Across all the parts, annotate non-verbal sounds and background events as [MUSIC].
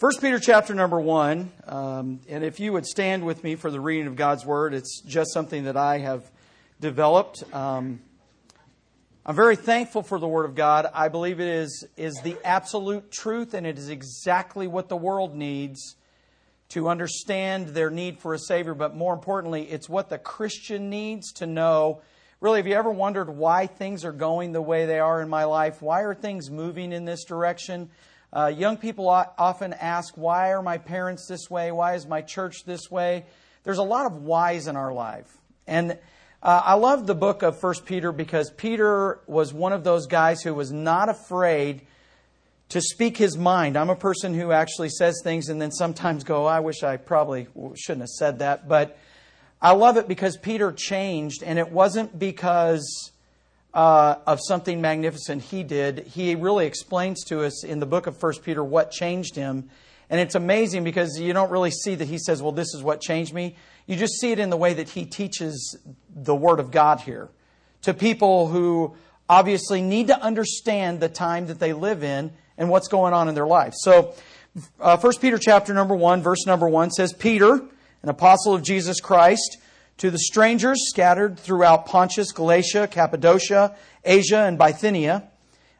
First Peter chapter number one, um, and if you would stand with me for the reading of God's word, it's just something that I have developed. Um, I'm very thankful for the word of God. I believe it is is the absolute truth, and it is exactly what the world needs to understand their need for a savior. But more importantly, it's what the Christian needs to know. Really, have you ever wondered why things are going the way they are in my life? Why are things moving in this direction? Uh, young people often ask, why are my parents this way? Why is my church this way? There's a lot of whys in our life. And uh, I love the book of First Peter because Peter was one of those guys who was not afraid to speak his mind. I'm a person who actually says things and then sometimes go, I wish I probably shouldn't have said that. But I love it because Peter changed, and it wasn't because uh, of something magnificent he did. He really explains to us in the book of First Peter what changed him. And it's amazing because you don't really see that he says, Well, this is what changed me. You just see it in the way that he teaches the Word of God here to people who obviously need to understand the time that they live in and what's going on in their life. So, uh, 1 Peter chapter number 1, verse number 1 says, Peter, an apostle of Jesus Christ, to the strangers scattered throughout Pontus, Galatia, Cappadocia, Asia, and Bithynia,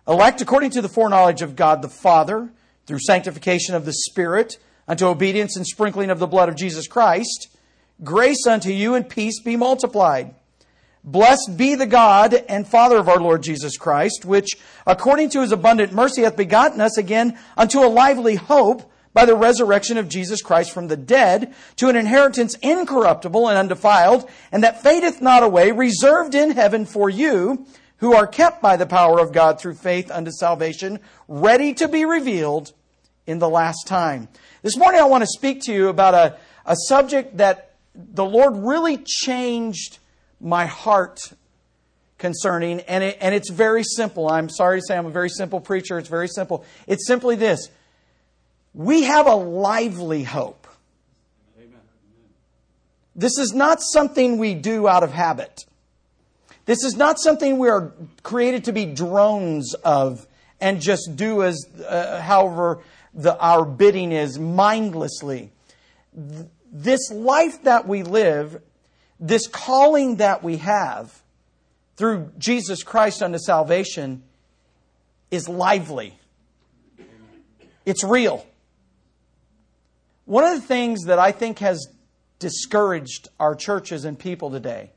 elect according to the foreknowledge of God the Father, through sanctification of the Spirit, unto obedience and sprinkling of the blood of Jesus Christ, grace unto you and peace be multiplied. Blessed be the God and Father of our Lord Jesus Christ, which according to his abundant mercy hath begotten us again unto a lively hope by the resurrection of Jesus Christ from the dead to an inheritance incorruptible and undefiled, and that fadeth not away, reserved in heaven for you, who are kept by the power of God through faith unto salvation, ready to be revealed in the last time. This morning I want to speak to you about a, a subject that the Lord really changed my heart concerning, and, it, and it's very simple. I'm sorry to say I'm a very simple preacher. It's very simple. It's simply this we have a lively hope. This is not something we do out of habit. This is not something we are created to be drones of and just do as uh, however the, our bidding is mindlessly. This life that we live, this calling that we have through Jesus Christ unto salvation is lively. It's real. One of the things that I think has discouraged our churches and people today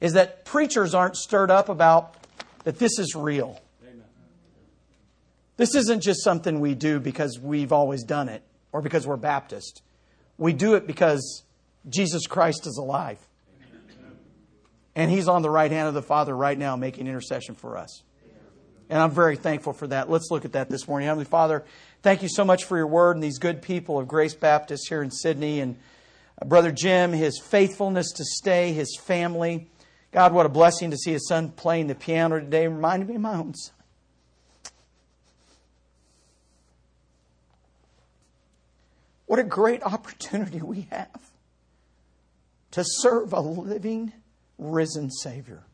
is that preachers aren't stirred up about that this is real. This isn't just something we do because we've always done it or because we're Baptist. We do it because Jesus Christ is alive. And He's on the right hand of the Father right now making intercession for us. And I'm very thankful for that. Let's look at that this morning. Heavenly Father, Thank you so much for your word and these good people of Grace Baptist here in Sydney and uh, Brother Jim, his faithfulness to stay, his family. God, what a blessing to see his son playing the piano today. Reminded me of my own son. What a great opportunity we have to serve a living, risen Savior.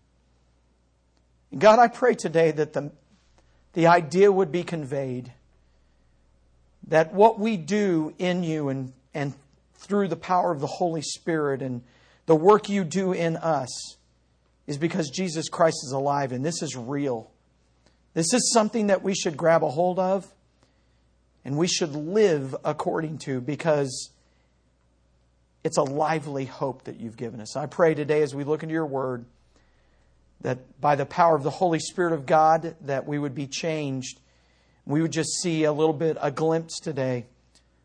God, I pray today that the, the idea would be conveyed that what we do in you and, and through the power of the Holy Spirit and the work you do in us is because Jesus Christ is alive and this is real. This is something that we should grab a hold of and we should live according to because it's a lively hope that you've given us. I pray today as we look into your word that by the power of the Holy Spirit of God that we would be changed we would just see a little bit, a glimpse today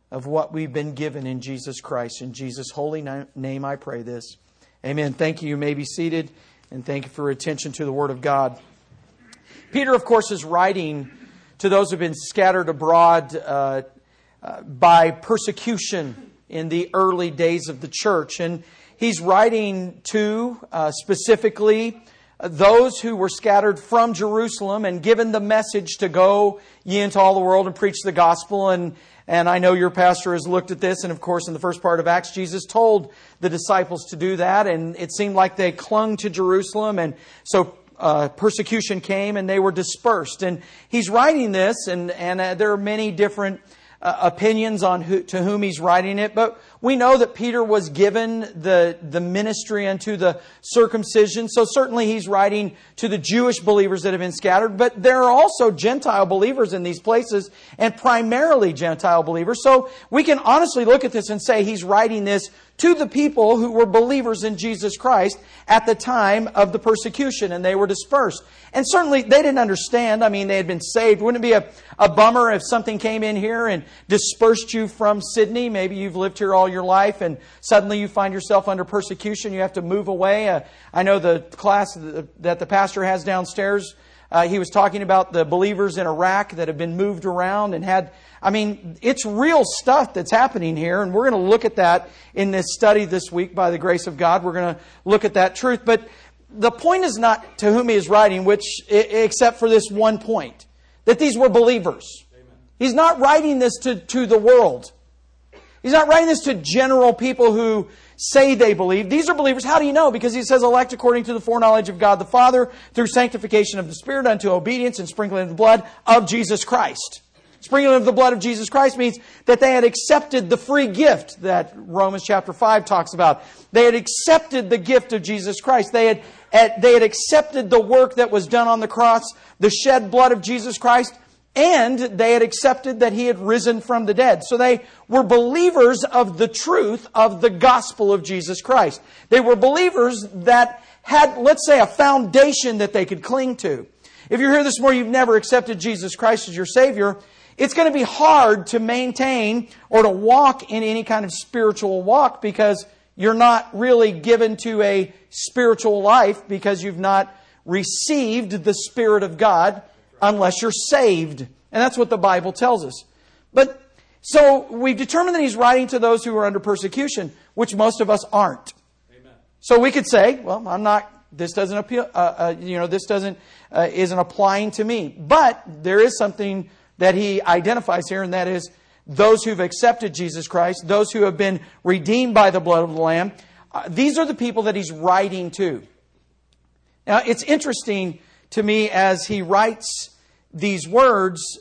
of what we've been given in Jesus Christ. In Jesus' holy name, I pray this. Amen. Thank you. You may be seated, and thank you for your attention to the Word of God. Peter, of course, is writing to those who have been scattered abroad uh, uh, by persecution in the early days of the church. And he's writing to uh, specifically those who were scattered from Jerusalem and given the message to go ye into all the world and preach the gospel. And, and I know your pastor has looked at this. And of course, in the first part of Acts, Jesus told the disciples to do that. And it seemed like they clung to Jerusalem. And so uh, persecution came and they were dispersed. And he's writing this, and, and uh, there are many different uh, opinions on who, to whom he's writing it, but we know that Peter was given the, the ministry unto the circumcision. So certainly he's writing to the Jewish believers that have been scattered, but there are also Gentile believers in these places and primarily Gentile believers. So we can honestly look at this and say he's writing this to the people who were believers in Jesus Christ at the time of the persecution and they were dispersed. And certainly they didn't understand. I mean, they had been saved. Wouldn't it be a, a bummer if something came in here and dispersed you from Sydney? Maybe you've lived here all your life and suddenly you find yourself under persecution. You have to move away. Uh, I know the class that the pastor has downstairs. Uh, he was talking about the believers in Iraq that have been moved around and had I mean, it's real stuff that's happening here, and we're going to look at that in this study this week by the grace of God. We're going to look at that truth. But the point is not to whom he is writing, which, except for this one point, that these were believers. Amen. He's not writing this to, to the world. He's not writing this to general people who say they believe. These are believers. How do you know? Because he says, elect according to the foreknowledge of God the Father through sanctification of the Spirit unto obedience and sprinkling of the blood of Jesus Christ. Sprinkling of the blood of Jesus Christ means that they had accepted the free gift that Romans chapter 5 talks about. They had accepted the gift of Jesus Christ. They had, they had accepted the work that was done on the cross, the shed blood of Jesus Christ, and they had accepted that he had risen from the dead. So they were believers of the truth of the gospel of Jesus Christ. They were believers that had, let's say, a foundation that they could cling to. If you're here this morning, you've never accepted Jesus Christ as your Savior, it's going to be hard to maintain or to walk in any kind of spiritual walk because you're not really given to a spiritual life because you've not received the Spirit of God unless you're saved. And that's what the Bible tells us. But so we've determined that he's writing to those who are under persecution, which most of us aren't. Amen. So we could say, well, I'm not. This doesn't appeal. Uh, uh, you know, this doesn't uh, isn't applying to me. But there is something that he identifies here, and that is those who've accepted Jesus Christ, those who have been redeemed by the blood of the Lamb. Uh, these are the people that he's writing to. Now, it's interesting to me as he writes these words,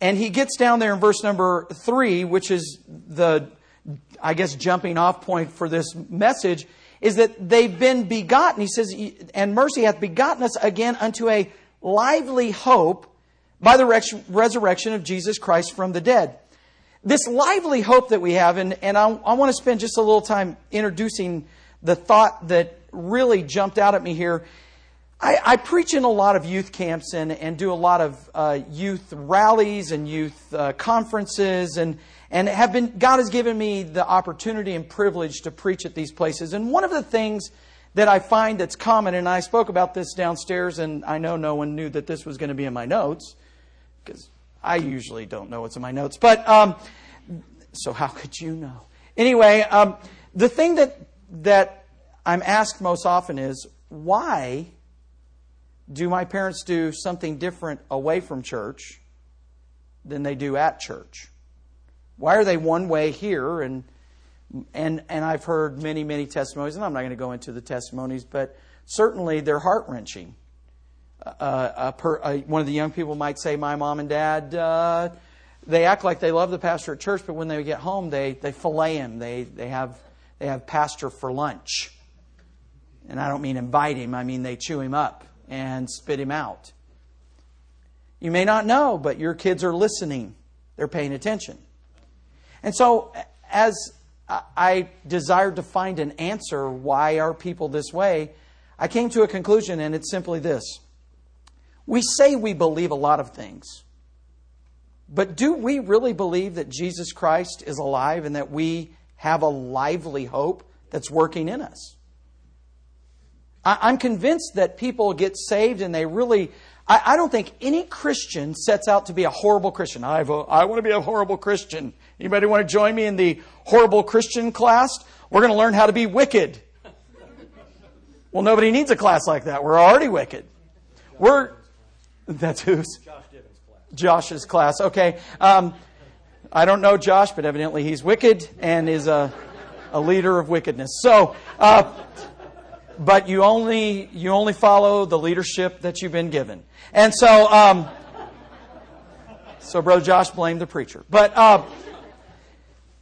and he gets down there in verse number three, which is the, I guess, jumping off point for this message, is that they've been begotten. He says, and mercy hath begotten us again unto a lively hope by the resurrection of Jesus Christ from the dead. This lively hope that we have, and, and I, I want to spend just a little time introducing the thought that really jumped out at me here. I, I preach in a lot of youth camps and, and do a lot of uh, youth rallies and youth uh, conferences, and, and have been, God has given me the opportunity and privilege to preach at these places. And one of the things that I find that's common, and I spoke about this downstairs, and I know no one knew that this was going to be in my notes because I usually don't know what's in my notes. But um, so how could you know? Anyway, um, the thing that that I'm asked most often is why do my parents do something different away from church than they do at church? Why are they one way here and and and I've heard many many testimonies, and I'm not going to go into the testimonies, but certainly they're heart wrenching uh, one of the young people might say, My mom and dad, uh, they act like they love the pastor at church, but when they get home, they, they fillet him. They, they, have, they have pastor for lunch. And I don't mean invite him, I mean they chew him up and spit him out. You may not know, but your kids are listening, they're paying attention. And so, as I desired to find an answer why are people this way, I came to a conclusion, and it's simply this we say we believe a lot of things, but do we really believe that Jesus Christ is alive and that we have a lively hope that's working in us? I'm convinced that people get saved and they really. I, don't think any Christian sets out to be a horrible Christian. I, I want to be a horrible Christian. Anybody want to join me in the horrible Christian class? We're going to learn how to be wicked. Well, nobody needs a class like that. We're already wicked. We're, that's who's? Josh class. Josh's class. Okay. Um, I don't know Josh, but evidently he's wicked and is a, a leader of wickedness. So, uh, but you only you only follow the leadership that you've been given, and so um, So, Brother Josh blamed the preacher. But uh,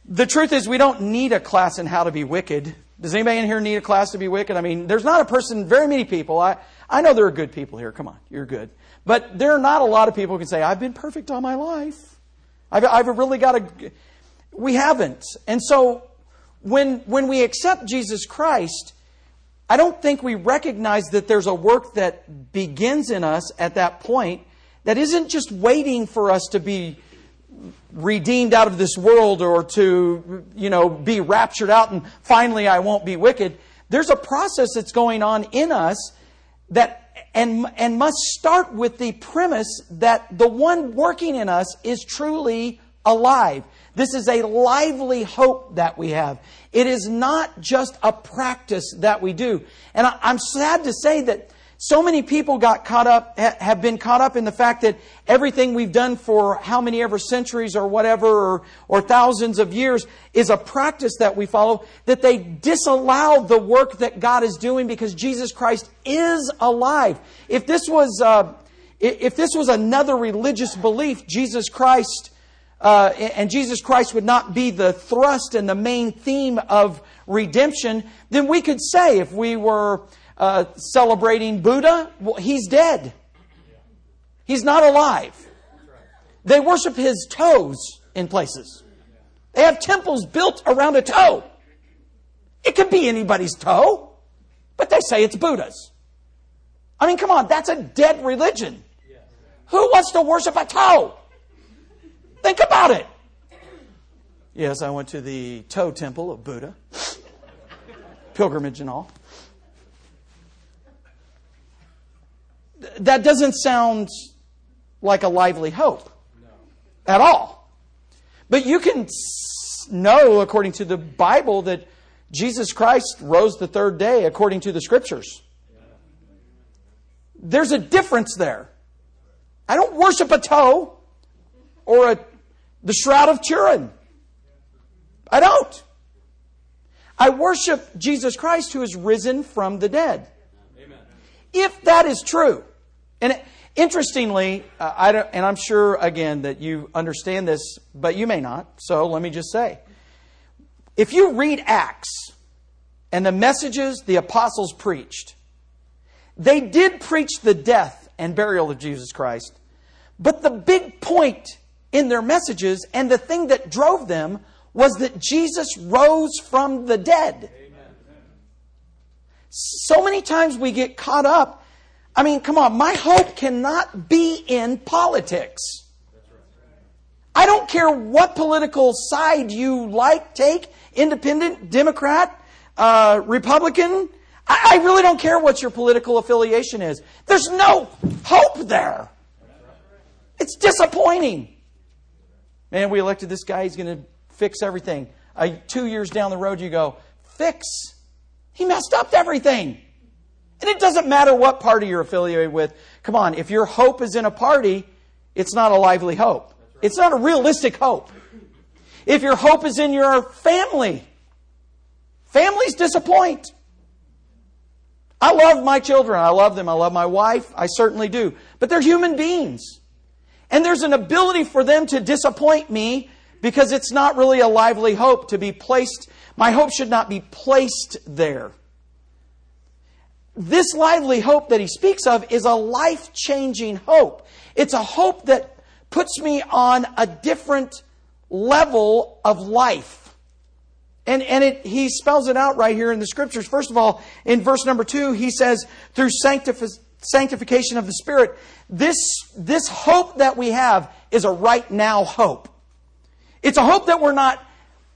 the truth is, we don't need a class in how to be wicked. Does anybody in here need a class to be wicked? I mean, there's not a person, very many people. I, I know there are good people here. Come on, you're good. But there are not a lot of people who can say, I've been perfect all my life. I've, I've really got a. We haven't. And so when, when we accept Jesus Christ, I don't think we recognize that there's a work that begins in us at that point that isn't just waiting for us to be redeemed out of this world or to, you know, be raptured out and finally I won't be wicked. There's a process that's going on in us that and, and must start with the premise that the one working in us is truly alive. This is a lively hope that we have. It is not just a practice that we do. And I, am sad to say that so many people got caught up, have been caught up in the fact that everything we've done for how many ever centuries or whatever, or, or thousands of years, is a practice that we follow, that they disallow the work that God is doing because Jesus Christ is alive. If this was, uh, if this was another religious belief, Jesus Christ uh, and Jesus Christ would not be the thrust and the main theme of redemption, then we could say if we were uh, celebrating Buddha, well, he's dead. He's not alive. They worship his toes in places. They have temples built around a toe. It could be anybody's toe, but they say it's Buddha's. I mean, come on, that's a dead religion. Who wants to worship a toe? Think about it. Yes, I went to the toe temple of Buddha, pilgrimage and all. That doesn't sound like a lively hope at all. But you can know, according to the Bible, that Jesus Christ rose the third day according to the scriptures. There's a difference there. I don't worship a toe or a the Shroud of Turin. I don't. I worship Jesus Christ who is risen from the dead. Amen. If that is true, and interestingly, uh, I don't, and I'm sure again that you understand this, but you may not. So let me just say, if you read Acts and the messages the apostles preached, they did preach the death and burial of Jesus Christ, but the big point in their messages, and the thing that drove them was that Jesus rose from the dead. So many times we get caught up. I mean, come on, my hope cannot be in politics. I don't care what political side you like, take, independent, Democrat, uh, Republican. I, I really don't care what your political affiliation is. There's no hope there. It's disappointing. Man, we elected this guy, he's going to fix everything. Uh, two years down the road, you go, fix? He messed up everything. And it doesn't matter what party you're affiliated with. Come on, if your hope is in a party, it's not a lively hope. It's not a realistic hope. If your hope is in your family, families disappoint. I love my children. I love them. I love my wife. I certainly do. But they're human beings. And there's an ability for them to disappoint me because it's not really a lively hope to be placed. My hope should not be placed there. This lively hope that he speaks of is a life changing hope. It's a hope that puts me on a different level of life. And, and it, he spells it out right here in the scriptures. First of all, in verse number two, he says, through sanctification sanctification of the Spirit, this, this hope that we have is a right now hope. It's a hope that we're not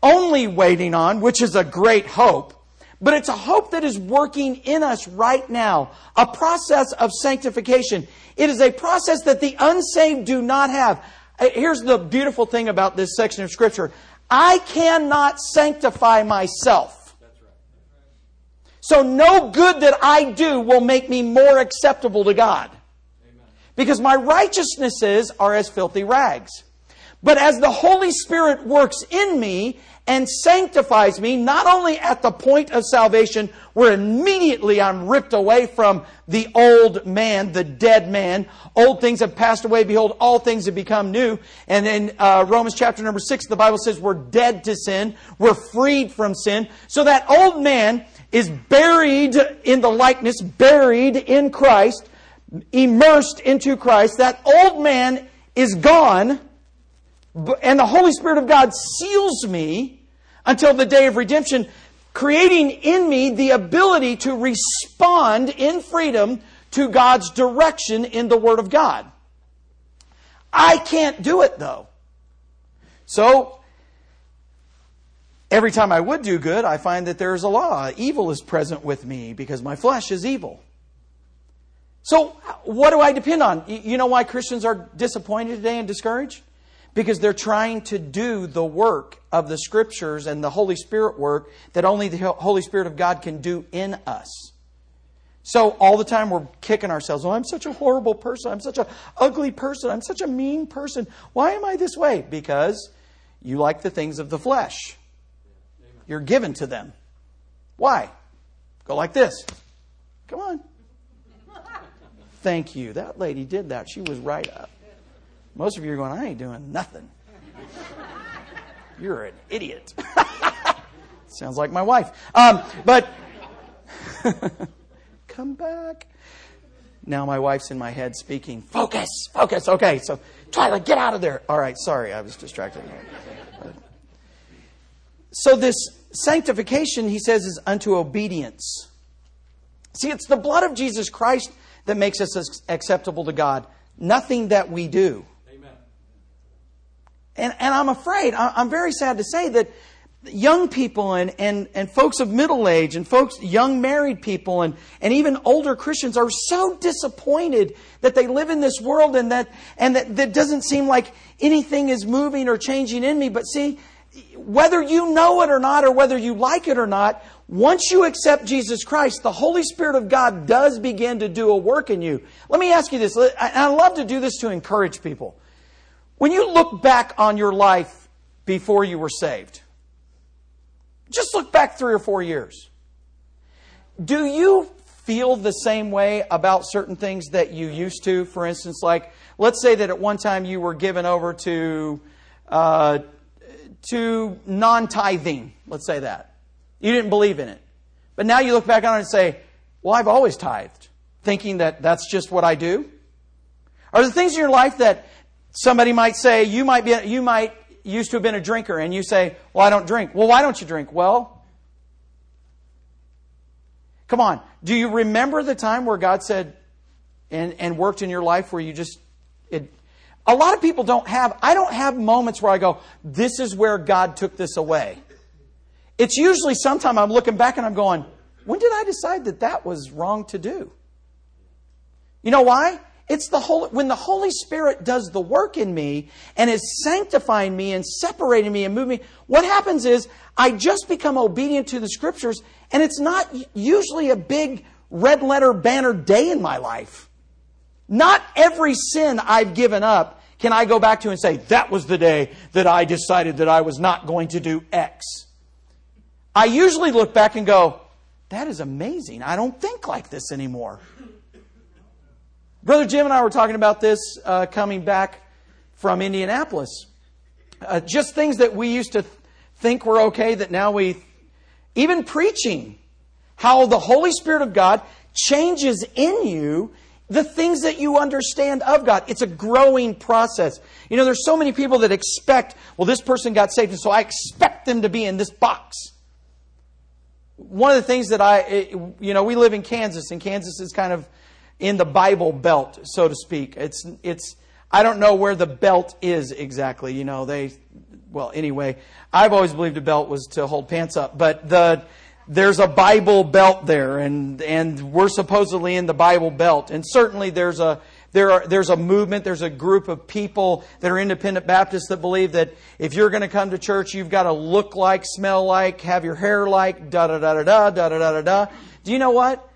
only waiting on, which is a great hope, but it's a hope that is working in us right now, a process of sanctification. It is a process that the unsaved do not have. Uh, here's the beautiful thing about this section of Scripture I cannot sanctify myself. So no good that I do will make me more acceptable to God. Because my righteousnesses are as filthy rags. But as the Holy Spirit works in me and sanctifies me, not only at the point of salvation where immediately I'm ripped away from the old man, the dead man, old things have passed away, behold, all things have become new. And in uh, Romans chapter number six, the Bible says we're dead to sin, we're freed from sin. So that old man is buried in the likeness, buried in Christ, immersed into Christ. That old man is gone and the Holy Spirit of God seals me until the day of redemption, creating in me the ability to respond in freedom to God's direction in the Word of God. I can't do it though. So, every time I would do good, I find that there's a law. Evil is present with me because my flesh is evil. So, what do I depend on? You know why Christians are disappointed today and discouraged? because they're trying to do the work of the scriptures and the Holy Spirit work that only the Holy Spirit of God can do in us. So all the time we're kicking ourselves. Oh, I'm such a horrible person. I'm such an ugly person. I'm such a mean person. Why am I this way? Because you like the things of the flesh. You're given to them. Why? Go like this. Come on. Thank you. That lady did that. She was right up. Most of you are going, I ain't doing nothing. You're an idiot. [LAUGHS] Sounds like my wife. Um, but [LAUGHS] come back. Now my wife's in my head speaking, focus, focus. Okay, so to get out of there. All right, sorry, I was distracted. So this sanctification, he says, is unto obedience. See, it's the blood of Jesus Christ that makes us acceptable to God, nothing that we do. Amen. And, and I'm afraid, I'm very sad to say that young people and, and, and folks of middle age and folks, young married people and, and even older Christians are so disappointed that they live in this world and that, and that, that doesn't seem like anything is moving or changing in me. But see, whether you know it or not or whether you like it or not, once you accept Jesus Christ, the Holy Spirit of God does begin to do a work in you. Let me ask you this. and I love to do this to encourage people. When you look back on your life before you were saved, just look back three or four years. Do you feel the same way about certain things that you used to? For instance, like let's say that at one time you were given over to uh, to non-tithing. Let's say that you didn't believe in it, but now you look back on it and say, "Well, I've always tithed," thinking that that's just what I do. Are there things in your life that Somebody might say, you might be, you might used to have been a drinker, and you say, well, I don't drink. Well, why don't you drink? Well, come on. Do you remember the time where God said and, and worked in your life where you just, it, a lot of people don't have, I don't have moments where I go, this is where God took this away. It's usually sometime I'm looking back and I'm going, when did I decide that that was wrong to do? You know why? It's the Holy, when the Holy Spirit does the work in me and is sanctifying me and separating me and moving me, what happens is I just become obedient to the scriptures and it's not usually a big red letter banner day in my life. Not every sin I've given up can I go back to and say, that was the day that I decided that I was not going to do X. I usually look back and go, that is amazing. I don't think like this anymore. Brother Jim and I were talking about this uh, coming back from Indianapolis. Uh, just things that we used to think were okay that now we, even preaching, how the Holy Spirit of God changes in you the things that you understand of God. It's a growing process. You know, there's so many people that expect, well, this person got saved, and so I expect them to be in this box. One of the things that I, you know, we live in Kansas, and Kansas is kind of in the Bible belt, so to speak. It's, it's, I don't know where the belt is exactly. You know, they, well, anyway, I've always believed a belt was to hold pants up, but the, there's a Bible belt there, and, and we're supposedly in the Bible belt. And certainly there's a, there are, there's a movement, there's a group of people that are independent Baptists that believe that if you're going to come to church, you've got to look like, smell like, have your hair like, da da da da da, da da da da da. Do you know what?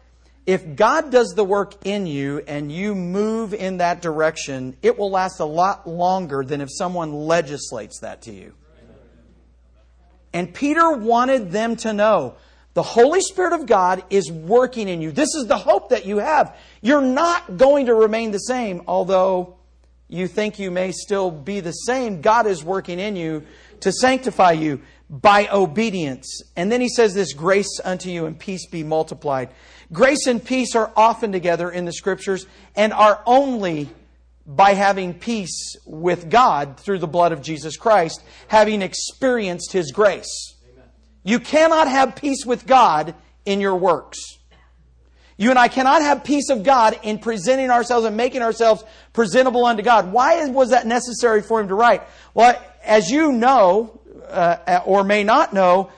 If God does the work in you and you move in that direction, it will last a lot longer than if someone legislates that to you. And Peter wanted them to know the Holy Spirit of God is working in you. This is the hope that you have. You're not going to remain the same, although you think you may still be the same. God is working in you to sanctify you by obedience. And then he says this grace unto you and peace be multiplied. Grace and peace are often together in the scriptures and are only by having peace with God through the blood of Jesus Christ, having experienced his grace. You cannot have peace with God in your works. You and I cannot have peace of God in presenting ourselves and making ourselves presentable unto God. Why was that necessary for him to write? Well, as you know, uh, or may not know,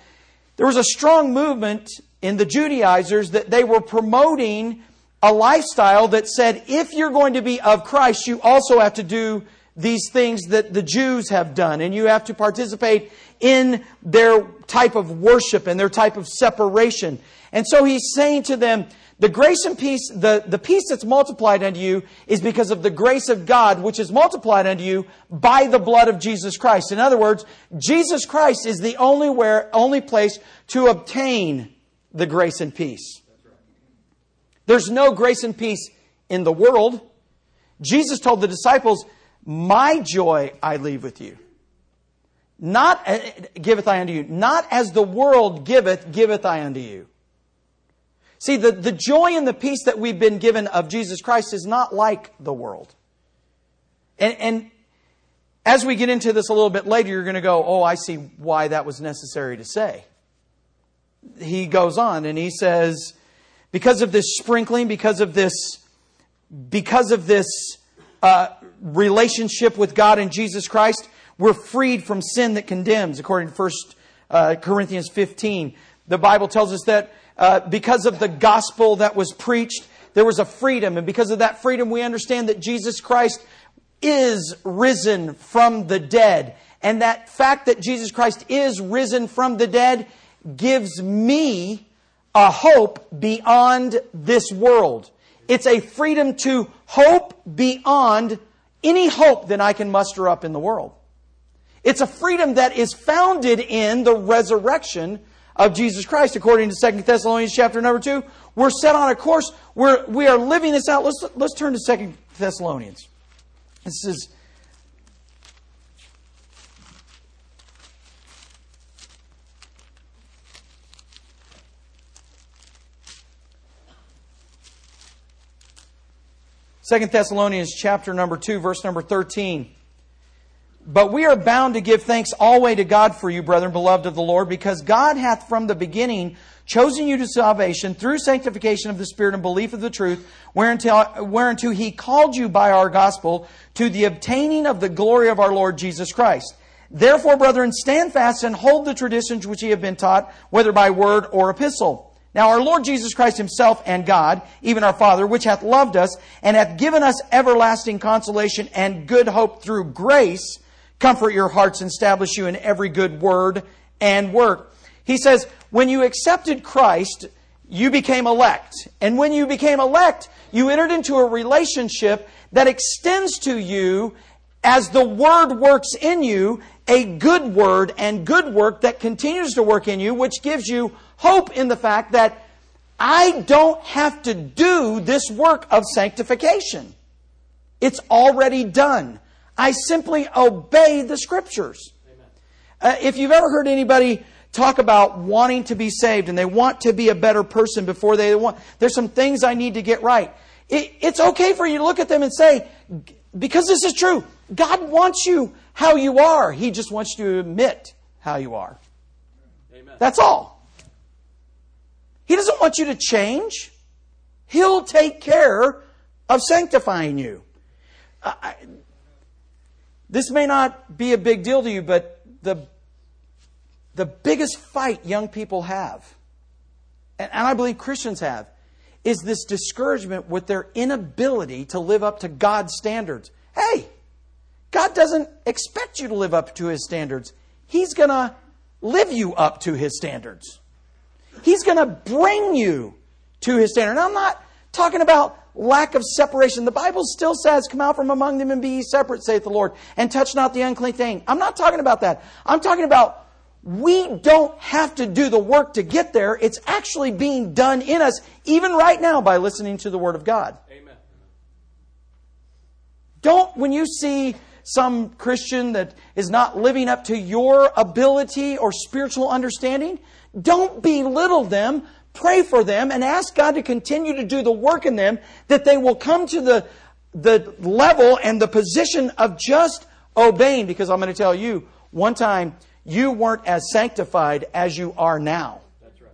there was a strong movement in the Judaizers that they were promoting a lifestyle that said if you're going to be of Christ, you also have to do these things that the Jews have done, and you have to participate in their type of worship and their type of separation. And so he's saying to them, the grace and peace, the, the peace that's multiplied unto you is because of the grace of God, which is multiplied unto you by the blood of Jesus Christ. In other words, Jesus Christ is the only where, only place to obtain the grace and peace. There's no grace and peace in the world. Jesus told the disciples, My joy I leave with you. Not uh, giveth I unto you, not as the world giveth, giveth I unto you. See, the, the joy and the peace that we've been given of Jesus Christ is not like the world. And, and as we get into this a little bit later, you're going to go, oh, I see why that was necessary to say. He goes on and he says, because of this sprinkling, because of this, because of this uh, relationship with God and Jesus Christ, we're freed from sin that condemns, according to 1 uh, Corinthians 15. The Bible tells us that uh, because of the gospel that was preached, there was a freedom. And because of that freedom, we understand that Jesus Christ is risen from the dead. And that fact that Jesus Christ is risen from the dead gives me a hope beyond this world. It's a freedom to hope beyond any hope that I can muster up in the world. It's a freedom that is founded in the resurrection of Jesus Christ, according to 2 Thessalonians chapter number 2. We're set on a course. We're, we are living this out. Let's, let's turn to 2 Thessalonians. This is. Second Thessalonians chapter number 2 verse number 13 but we are bound to give thanks always to God for you, brethren, beloved of the Lord, because God hath from the beginning chosen you to salvation through sanctification of the Spirit and belief of the truth, whereunto, whereunto He called you by our gospel to the obtaining of the glory of our Lord Jesus Christ. Therefore, brethren, stand fast and hold the traditions which ye have been taught, whether by word or epistle. Now our Lord Jesus Christ himself and God, even our Father, which hath loved us and hath given us everlasting consolation and good hope through grace, comfort your hearts and establish you in every good word and work. He says, when you accepted Christ, you became elect. And when you became elect, you entered into a relationship that extends to you as the Word works in you, a good Word and good work that continues to work in you, which gives you hope in the fact that I don't have to do this work of sanctification. It's already done. I simply obey the scriptures. Uh, if you've ever heard anybody talk about wanting to be saved and they want to be a better person before they want, there's some things I need to get right. It, it's okay for you to look at them and say, because this is true, God wants you how you are. He just wants you to admit how you are. Amen. That's all. He doesn't want you to change. He'll take care of sanctifying you. I, this may not be a big deal to you, but the, the biggest fight young people have, and, and I believe Christians have, is this discouragement with their inability to live up to God's standards. Hey, God doesn't expect you to live up to His standards. He's going to live you up to His standards. He's going to bring you to his standard. And I'm not talking about lack of separation. The Bible still says, Come out from among them and be ye separate, saith the Lord, and touch not the unclean thing. I'm not talking about that. I'm talking about we don't have to do the work to get there. It's actually being done in us, even right now, by listening to the Word of God. Amen. Don't, when you see some Christian that is not living up to your ability or spiritual understanding, don't belittle them. Pray for them and ask God to continue to do the work in them that they will come to the, the level and the position of just obeying. Because I'm going to tell you, one time you weren't as sanctified as you are now. That's right.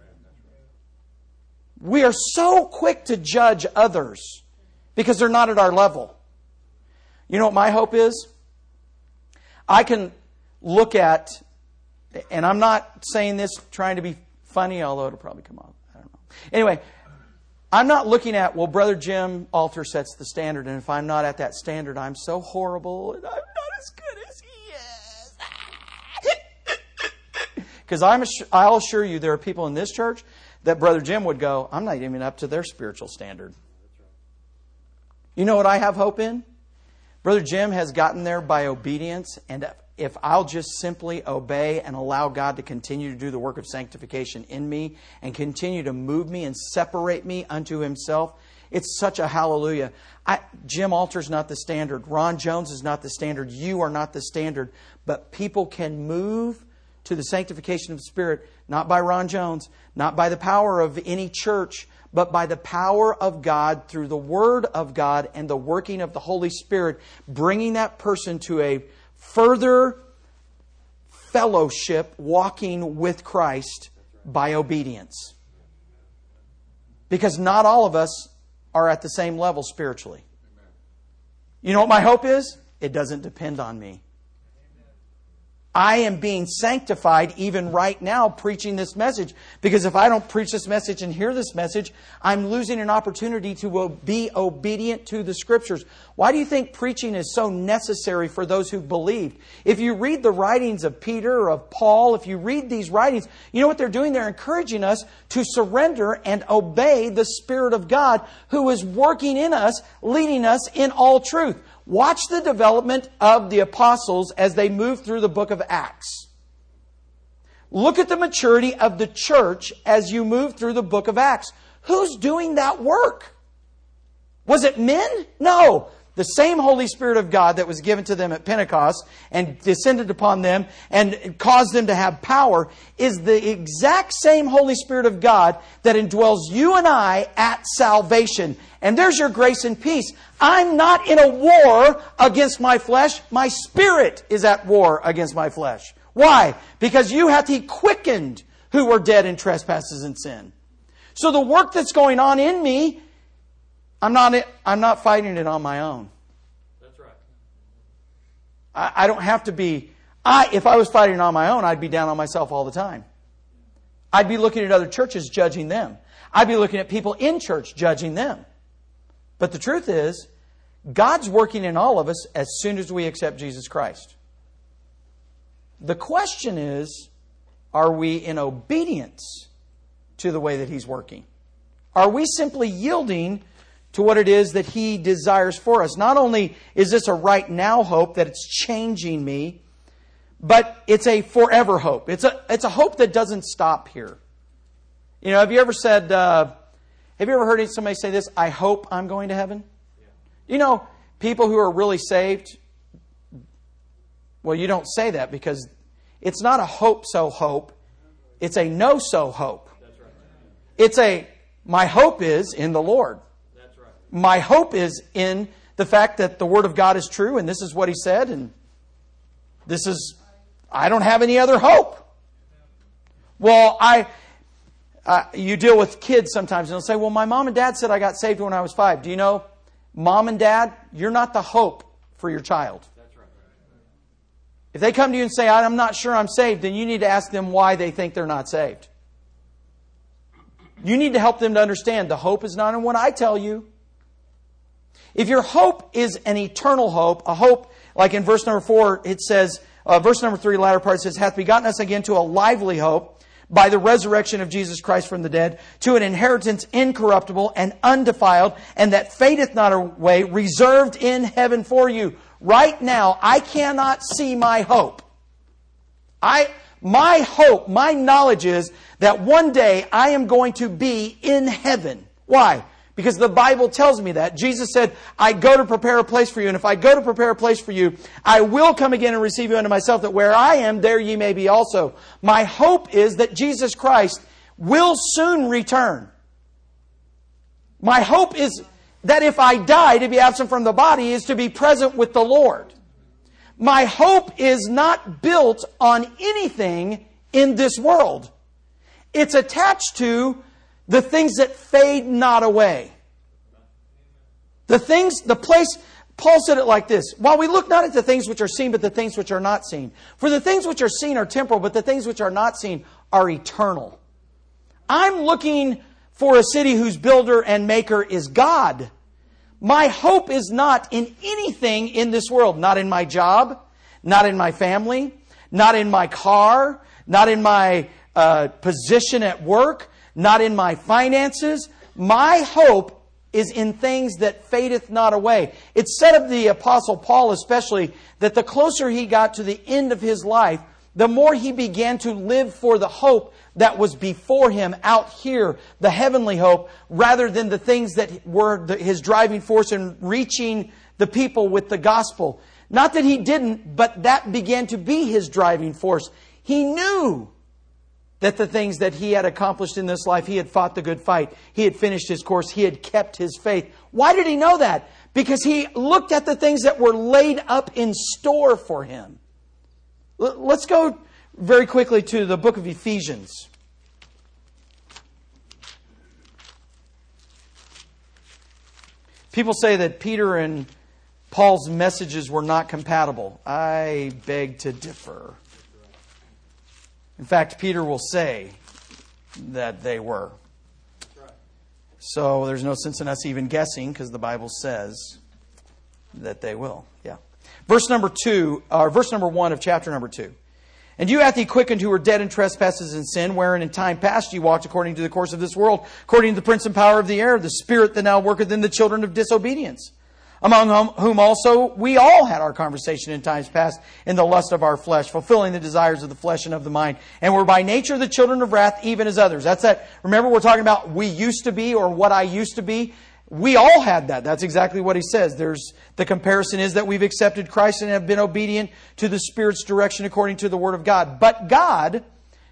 We are so quick to judge others because they're not at our level. You know what my hope is? I can look at, and I'm not saying this trying to be funny, although it'll probably come off. Anyway, I'm not looking at, well, Brother Jim Alter sets the standard, and if I'm not at that standard, I'm so horrible and I'm not as good as he is. [LAUGHS] Because I'm, I'll assure you, there are people in this church that Brother Jim would go, I'm not even up to their spiritual standard. You know what I have hope in? Brother Jim has gotten there by obedience, and if I'll just simply obey and allow God to continue to do the work of sanctification in me and continue to move me and separate me unto Himself, it's such a hallelujah. I, Jim Alter's not the standard. Ron Jones is not the standard. You are not the standard. But people can move to the sanctification of the Spirit not by Ron Jones, not by the power of any church, but by the power of God through the Word of God and the working of the Holy Spirit, bringing that person to a further fellowship walking with Christ by obedience. Because not all of us are at the same level spiritually. You know what my hope is? It doesn't depend on me. I am being sanctified even right now preaching this message. Because if I don't preach this message and hear this message, I'm losing an opportunity to be obedient to the Scriptures. Why do you think preaching is so necessary for those who believed? If you read the writings of Peter or of Paul, if you read these writings, you know what they're doing? They're encouraging us to surrender and obey the Spirit of God who is working in us, leading us in all truth. Watch the development of the apostles as they move through the book of Acts. Look at the maturity of the church as you move through the book of Acts. Who's doing that work? Was it men? No the same Holy Spirit of God that was given to them at Pentecost and descended upon them and caused them to have power is the exact same Holy Spirit of God that indwells you and I at salvation. And there's your grace and peace. I'm not in a war against my flesh. My spirit is at war against my flesh. Why? Because you hath he quickened who were dead in trespasses and sin. So the work that's going on in me I'm not, I'm not fighting it on my own. That's right. I, I don't have to be, I, if I was fighting on my own, I'd be down on myself all the time. I'd be looking at other churches, judging them. I'd be looking at people in church, judging them. But the truth is, God's working in all of us as soon as we accept Jesus Christ. The question is, are we in obedience to the way that He's working? Are we simply yielding to what it is that He desires for us. Not only is this a right now hope that it's changing me, but it's a forever hope. It's a, it's a hope that doesn't stop here. You know, have you ever said, uh, have you ever heard somebody say this? I hope I'm going to heaven? Yeah. You know, people who are really saved, well, you don't say that because it's not a hope so hope, it's a know so hope. Right. It's a, my hope is in the Lord my hope is in the fact that the Word of God is true and this is what He said, and this is, I don't have any other hope. Well, I, uh, you deal with kids sometimes and they'll say, well, my mom and dad said I got saved when I was five. Do you know, mom and dad, you're not the hope for your child. If they come to you and say, I'm not sure I'm saved, then you need to ask them why they think they're not saved. You need to help them to understand the hope is not in what I tell you. If your hope is an eternal hope, a hope, like in verse number four, it says, uh, verse number three, latter part says, hath begotten us again to a lively hope by the resurrection of Jesus Christ from the dead, to an inheritance incorruptible and undefiled, and that fadeth not away, reserved in heaven for you. Right now, I cannot see my hope. I, my hope, my knowledge is that one day I am going to be in heaven. Why? Because the Bible tells me that. Jesus said, I go to prepare a place for you, and if I go to prepare a place for you, I will come again and receive you unto myself, that where I am, there ye may be also. My hope is that Jesus Christ will soon return. My hope is that if I die, to be absent from the body is to be present with the Lord. My hope is not built on anything in this world. It's attached to the things that fade not away. The things, the place, Paul said it like this While we look not at the things which are seen, but the things which are not seen. For the things which are seen are temporal, but the things which are not seen are eternal. I'm looking for a city whose builder and maker is God. My hope is not in anything in this world, not in my job, not in my family, not in my car, not in my uh, position at work, not in my finances. My hope is in things that fadeth not away. It's said of the Apostle Paul, especially, that the closer he got to the end of his life, the more he began to live for the hope that was before him out here, the heavenly hope, rather than the things that were the, his driving force in reaching the people with the gospel. Not that he didn't, but that began to be his driving force. He knew that the things that he had accomplished in this life, he had fought the good fight, he had finished his course, he had kept his faith. Why did he know that? Because he looked at the things that were laid up in store for him. Let's go very quickly to the book of Ephesians. People say that Peter and Paul's messages were not compatible. I beg to differ. In fact, Peter will say that they were. So there's no sense in us even guessing because the Bible says that they will. Yeah. Verse number two, or verse number one of chapter number two. And you hath he quickened who were dead in trespasses and sin, wherein in time past ye walked according to the course of this world, according to the prince and power of the air, the spirit that now worketh in the children of disobedience among whom also we all had our conversation in times past in the lust of our flesh, fulfilling the desires of the flesh and of the mind. And we're by nature the children of wrath, even as others. That's that. Remember, we're talking about we used to be or what I used to be. We all had that. That's exactly what he says. There's the comparison is that we've accepted Christ and have been obedient to the Spirit's direction according to the Word of God. But God,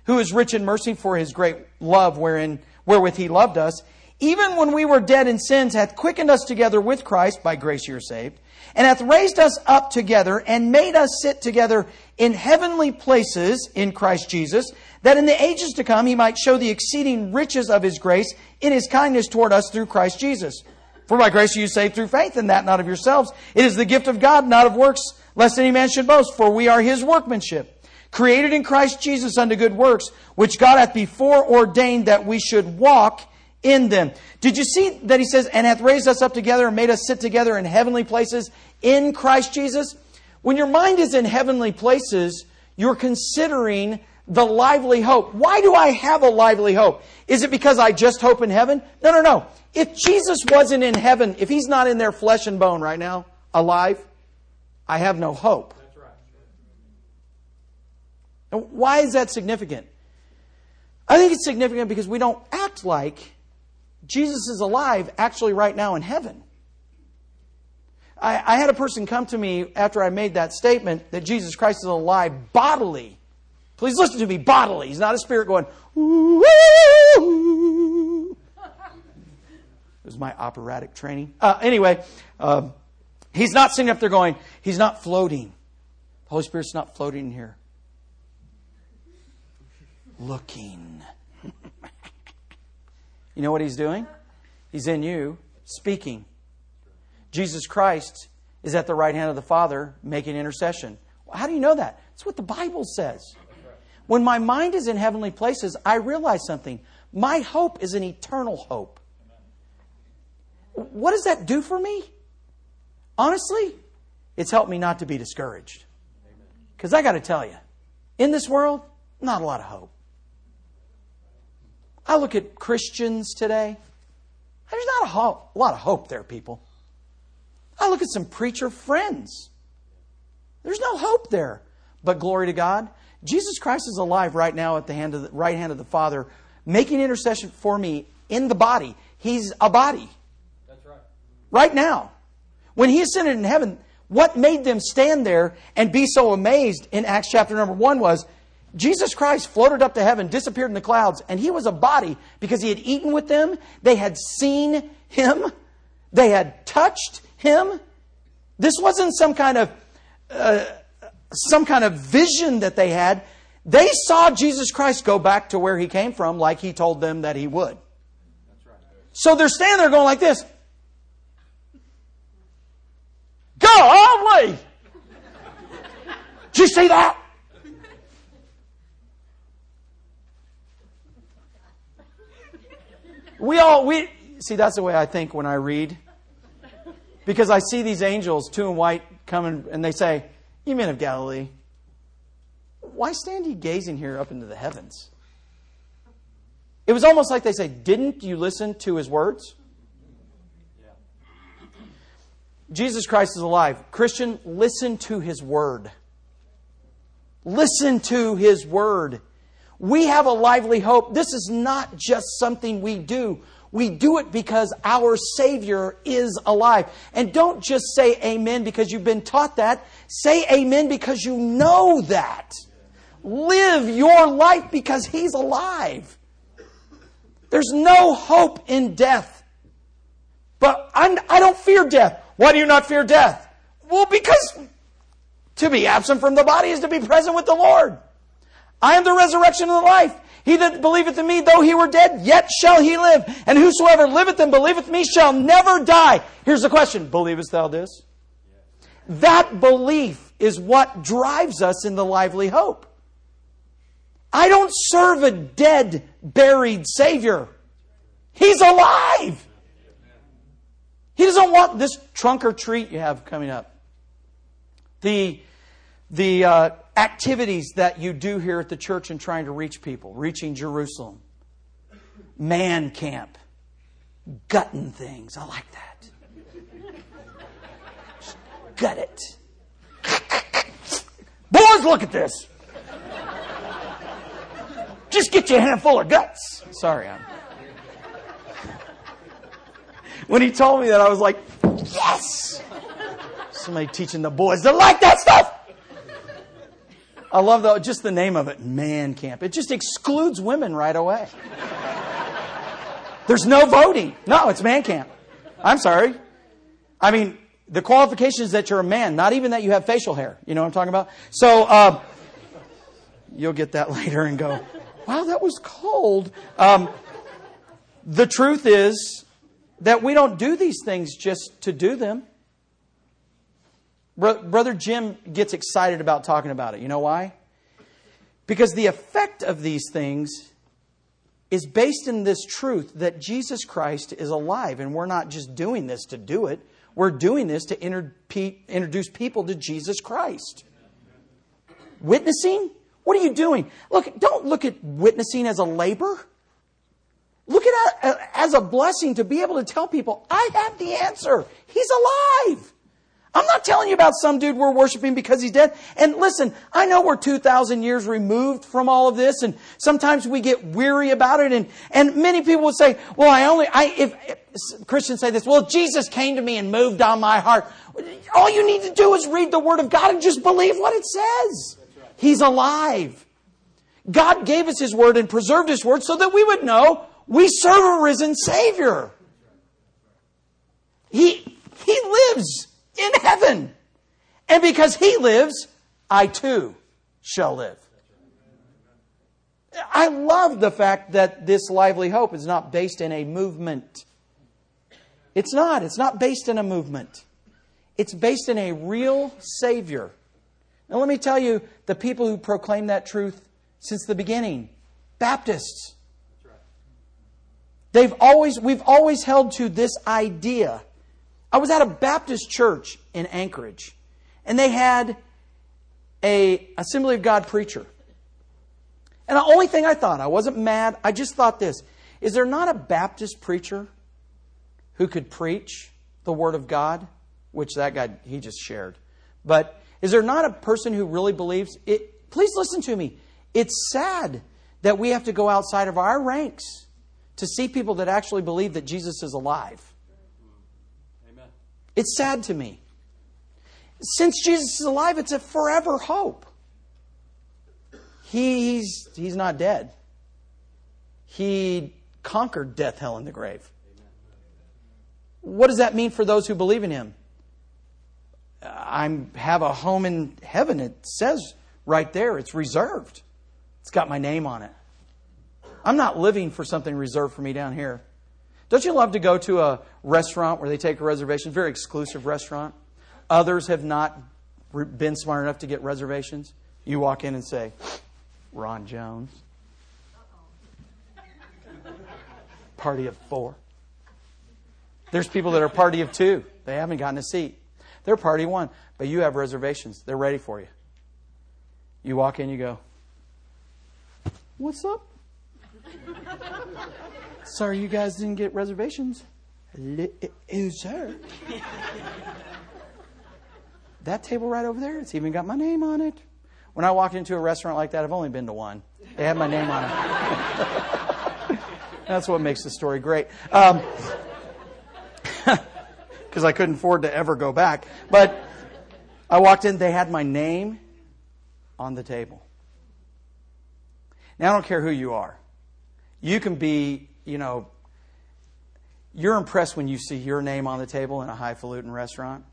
who is rich in mercy for his great love wherein wherewith he loved us, even when we were dead in sins, hath quickened us together with Christ, by grace you are saved, and hath raised us up together, and made us sit together in heavenly places in Christ Jesus, that in the ages to come he might show the exceeding riches of his grace in his kindness toward us through Christ Jesus. For by grace are you saved through faith, and that not of yourselves. It is the gift of God, not of works, lest any man should boast, for we are his workmanship, created in Christ Jesus unto good works, which God hath before ordained that we should walk in them. Did you see that he says, and hath raised us up together and made us sit together in heavenly places in Christ Jesus? When your mind is in heavenly places, you're considering the lively hope. Why do I have a lively hope? Is it because I just hope in heaven? No, no, no. If Jesus wasn't in heaven, if he's not in there flesh and bone right now, alive, I have no hope. Now, why is that significant? I think it's significant because we don't act like Jesus is alive actually right now in heaven. I, I, had a person come to me after I made that statement that Jesus Christ is alive bodily. Please listen to me bodily. He's not a spirit going. [LAUGHS] It was my operatic training. Uh, anyway, um, he's not sitting up there going, he's not floating. The Holy Spirit's not floating in here. Looking. You know what he's doing? He's in you, speaking. Jesus Christ is at the right hand of the Father making intercession. How do you know that? It's what the Bible says. When my mind is in heavenly places, I realize something. My hope is an eternal hope. What does that do for me? Honestly, it's helped me not to be discouraged. Because I got to tell you, in this world, not a lot of hope. I look at Christians today. There's not a, ho- a lot of hope there, people. I look at some preacher friends. There's no hope there. But glory to God, Jesus Christ is alive right now at the, hand of the right hand of the Father, making intercession for me in the body. He's a body. That's right. Right now. When he ascended in heaven, what made them stand there and be so amazed in Acts chapter number one was Jesus Christ floated up to heaven, disappeared in the clouds, and he was a body because he had eaten with them. They had seen him. They had touched him. This wasn't some kind of uh, some kind of vision that they had. They saw Jesus Christ go back to where he came from, like he told them that he would. So they're standing there going like this. Go, Golly! Did you see that? We all we see that's the way I think when I read. Because I see these angels, two in white, coming and they say, You men of Galilee, why stand ye gazing here up into the heavens? It was almost like they say, Didn't you listen to his words? Jesus Christ is alive. Christian, listen to his word. Listen to his word. We have a lively hope. This is not just something we do. We do it because our Savior is alive. And don't just say amen because you've been taught that. Say amen because you know that. Live your life because He's alive. There's no hope in death. But I'm, I do not fear death. Why do you not fear death? Well, because to be absent from the body is to be present with the Lord. I am the resurrection and the life. He that believeth in me, though he were dead, yet shall he live. And whosoever liveth and believeth me shall never die. Here's the question Believest thou this? That belief is what drives us in the lively hope. I don't serve a dead, buried Savior. He's alive. He doesn't want this trunk or treat you have coming up. The, the uh, activities that you do here at the church and trying to reach people, reaching Jerusalem. Man camp. Gutting things. I like that. Just gut it. Boys, look at this. Just get you a handful of guts. Sorry, I'm when he told me that, I was like, yes! Somebody teaching the boys to like that stuff. I love the, just the name of it, man camp. It just excludes women right away. There's no voting. No, it's man camp. I'm sorry. I mean, the qualification is that you're a man, not even that you have facial hair. You know what I'm talking about? So, uh, you'll get that [LAUGHS] later and go, wow, that was cold. Um, the truth is, that we don't do these things just to do them. Brother Jim gets excited about talking about it. You know why? Because the effect of these things is based in this truth that Jesus Christ is alive, and we're not just doing this to do it. We're doing this to introduce people to Jesus Christ. Witnessing? What are you doing? Look, don't look at witnessing as a labor. Look at it uh, as a blessing to be able to tell people, I have the answer. He's alive. I'm not telling you about some dude we're worshiping because he's dead. And listen, I know we're 2,000 years removed from all of this, and sometimes we get weary about it. And, and many people would say, well, I only, I, if, if Christians say this, well, Jesus came to me and moved on my heart. All you need to do is read the Word of God and just believe what it says. He's alive. God gave us His Word and preserved His Word so that we would know we serve a risen Savior. He, he lives in heaven. And because He lives, I too shall live. I love the fact that this lively hope is not based in a movement. It's not. It's not based in a movement. It's based in a real Savior. Now, let me tell you the people who proclaim that truth since the beginning Baptists. They've always, we've always held to this idea. I was at a Baptist church in Anchorage, and they had a Assembly of God preacher. And the only thing I thought, I wasn't mad, I just thought this. Is there not a Baptist preacher who could preach the Word of God? Which that guy, he just shared. But is there not a person who really believes it? Please listen to me. It's sad that we have to go outside of our ranks to see people that actually believe that Jesus is alive. It's sad to me. Since Jesus is alive, it's a forever hope. He's, he's not dead. He conquered death, hell, and the grave. What does that mean for those who believe in him? I have a home in heaven. It says right there, it's reserved. It's got my name on it. I'm not living for something reserved for me down here. Don't you love to go to a restaurant where they take a reservation? Very exclusive restaurant. Others have not been smart enough to get reservations. You walk in and say, Ron Jones. Party of four. There's people that are party of two. They haven't gotten a seat. They're party one, but you have reservations. They're ready for you. You walk in, you go, What's up? Sorry, you guys didn't get reservations. Sir. that table right over there, it's even got my name on it. When I walk into a restaurant like that, I've only been to one. They have my name on it. [LAUGHS] That's what makes the story great. Um, [LAUGHS] because I couldn't afford to ever go back. But I walked in, they had my name on the table. Now, I don't care who you are. You can be, you know, you're impressed when you see your name on the table in a highfalutin restaurant.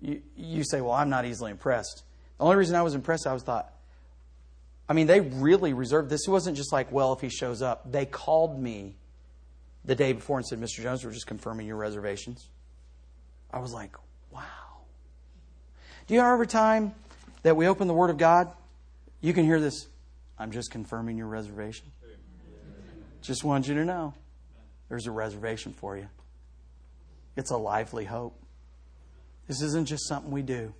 You, you say, Well, I'm not easily impressed. The only reason I was impressed, I was thought, I mean, they really reserved this. It wasn't just like, well, if he shows up. They called me the day before and said, Mr. Jones, we're just confirming your reservations. I was like, wow. Do you know every time that we open the Word of God, you can hear this, I'm just confirming your reservation? Just want you to know there's a reservation for you. It's a lively hope. This isn't just something we do.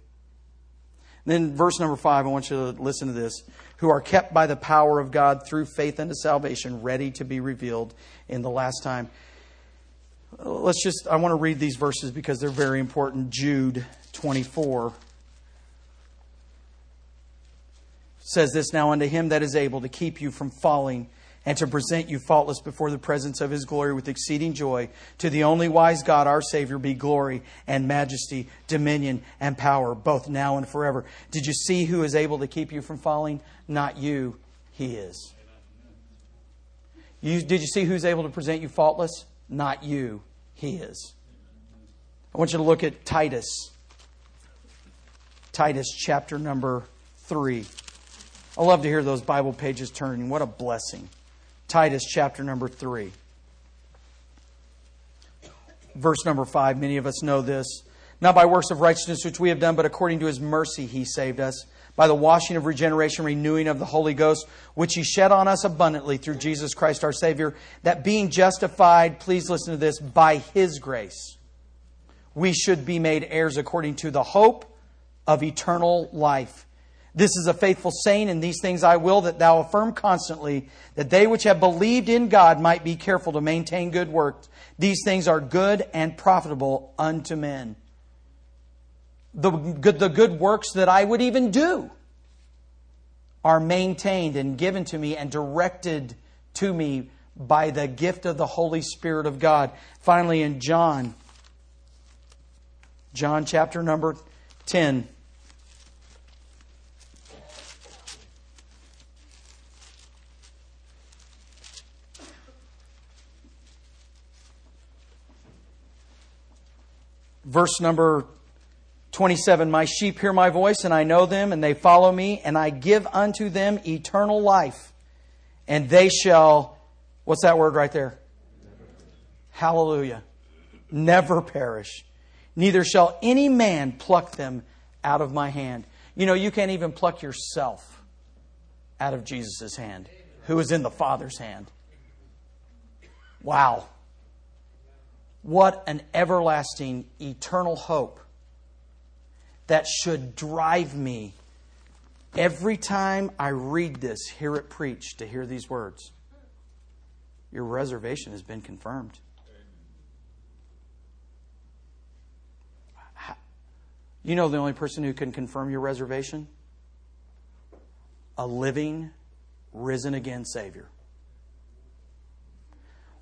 Then, verse number five, I want you to listen to this. Who are kept by the power of God through faith unto salvation, ready to be revealed in the last time. Let's just, I want to read these verses because they're very important. Jude 24 says this Now unto him that is able to keep you from falling and to present you faultless before the presence of his glory with exceeding joy. To the only wise God, our Savior, be glory and majesty, dominion and power, both now and forever. Did you see who is able to keep you from falling? Not you, he is. You, did you see who's able to present you faultless? Not you, he is. I want you to look at Titus. Titus chapter number 3. I love to hear those Bible pages turning. What a blessing. Titus chapter number 3. Verse number 5, many of us know this. Not by works of righteousness which we have done, but according to his mercy he saved us, by the washing of regeneration, renewing of the Holy Ghost, which he shed on us abundantly through Jesus Christ our Savior, that being justified, please listen to this, by his grace, we should be made heirs according to the hope of eternal life. This is a faithful saying, and these things I will that thou affirm constantly, that they which have believed in God might be careful to maintain good works. These things are good and profitable unto men. The good, the good works that I would even do are maintained and given to me and directed to me by the gift of the Holy Spirit of God. Finally, in John, John chapter number 10. Verse number 27 My sheep hear my voice, and I know them, and they follow me, and I give unto them eternal life, and they shall, what's that word right there? Hallelujah. Never perish. Neither shall any man pluck them out of my hand. You know, you can't even pluck yourself out of Jesus' hand, who is in the Father's hand. Wow. What an everlasting, eternal hope that should drive me every time I read this, hear it preached, to hear these words. your reservation has been confirmed. You know the only person who can confirm your reservation? A living, risen again Savior.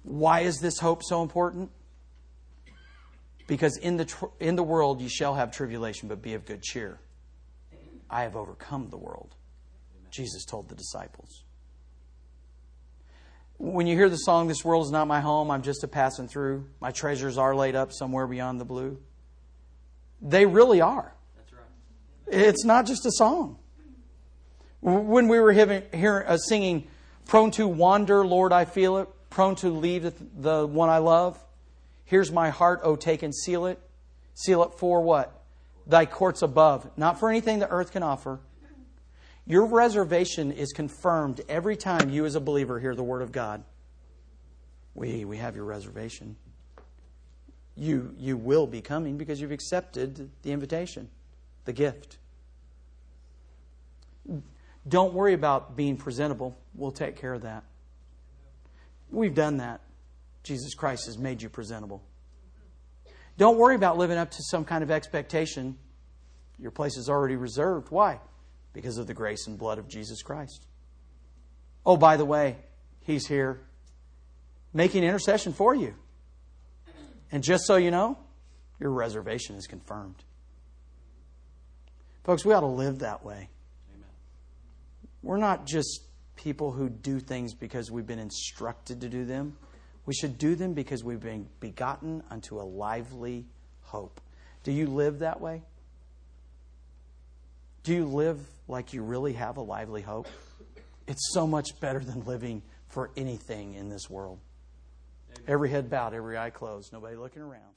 Why is this hope so important? Because in the, tr- in the world you shall have tribulation, but be of good cheer. I have overcome the world, Jesus told the disciples. When you hear the song, This World is Not My Home, I'm just a passing through, my treasures are laid up somewhere beyond the blue, they really are. That's right. It's not just a song. When we were hearing, hearing, uh, singing, Prone to wander, Lord, I feel it, prone to leave the one I love, here's my heart, oh, take and seal it. Seal it for what? Thy courts above, not for anything the earth can offer. Your reservation is confirmed every time you, as a believer, hear the word of God. We, we have your reservation you, you will be coming because you've accepted the invitation, the gift. Don't worry about being presentable. We'll take care of that. We've done that. Jesus Christ has made you presentable. Don't worry about living up to some kind of expectation. Your place is already reserved. Why? Because of the grace and blood of Jesus Christ. Oh, by the way, He's here making intercession for you. And just so you know, your reservation is confirmed. Folks, we ought to live that way. Amen. We're not just people who do things because we've been instructed to do them. We should do them because we've been begotten unto a lively hope. Do you live that way? Do you live like you really have a lively hope? It's so much better than living for anything in this world. Every head bowed, every eye closed, nobody looking around.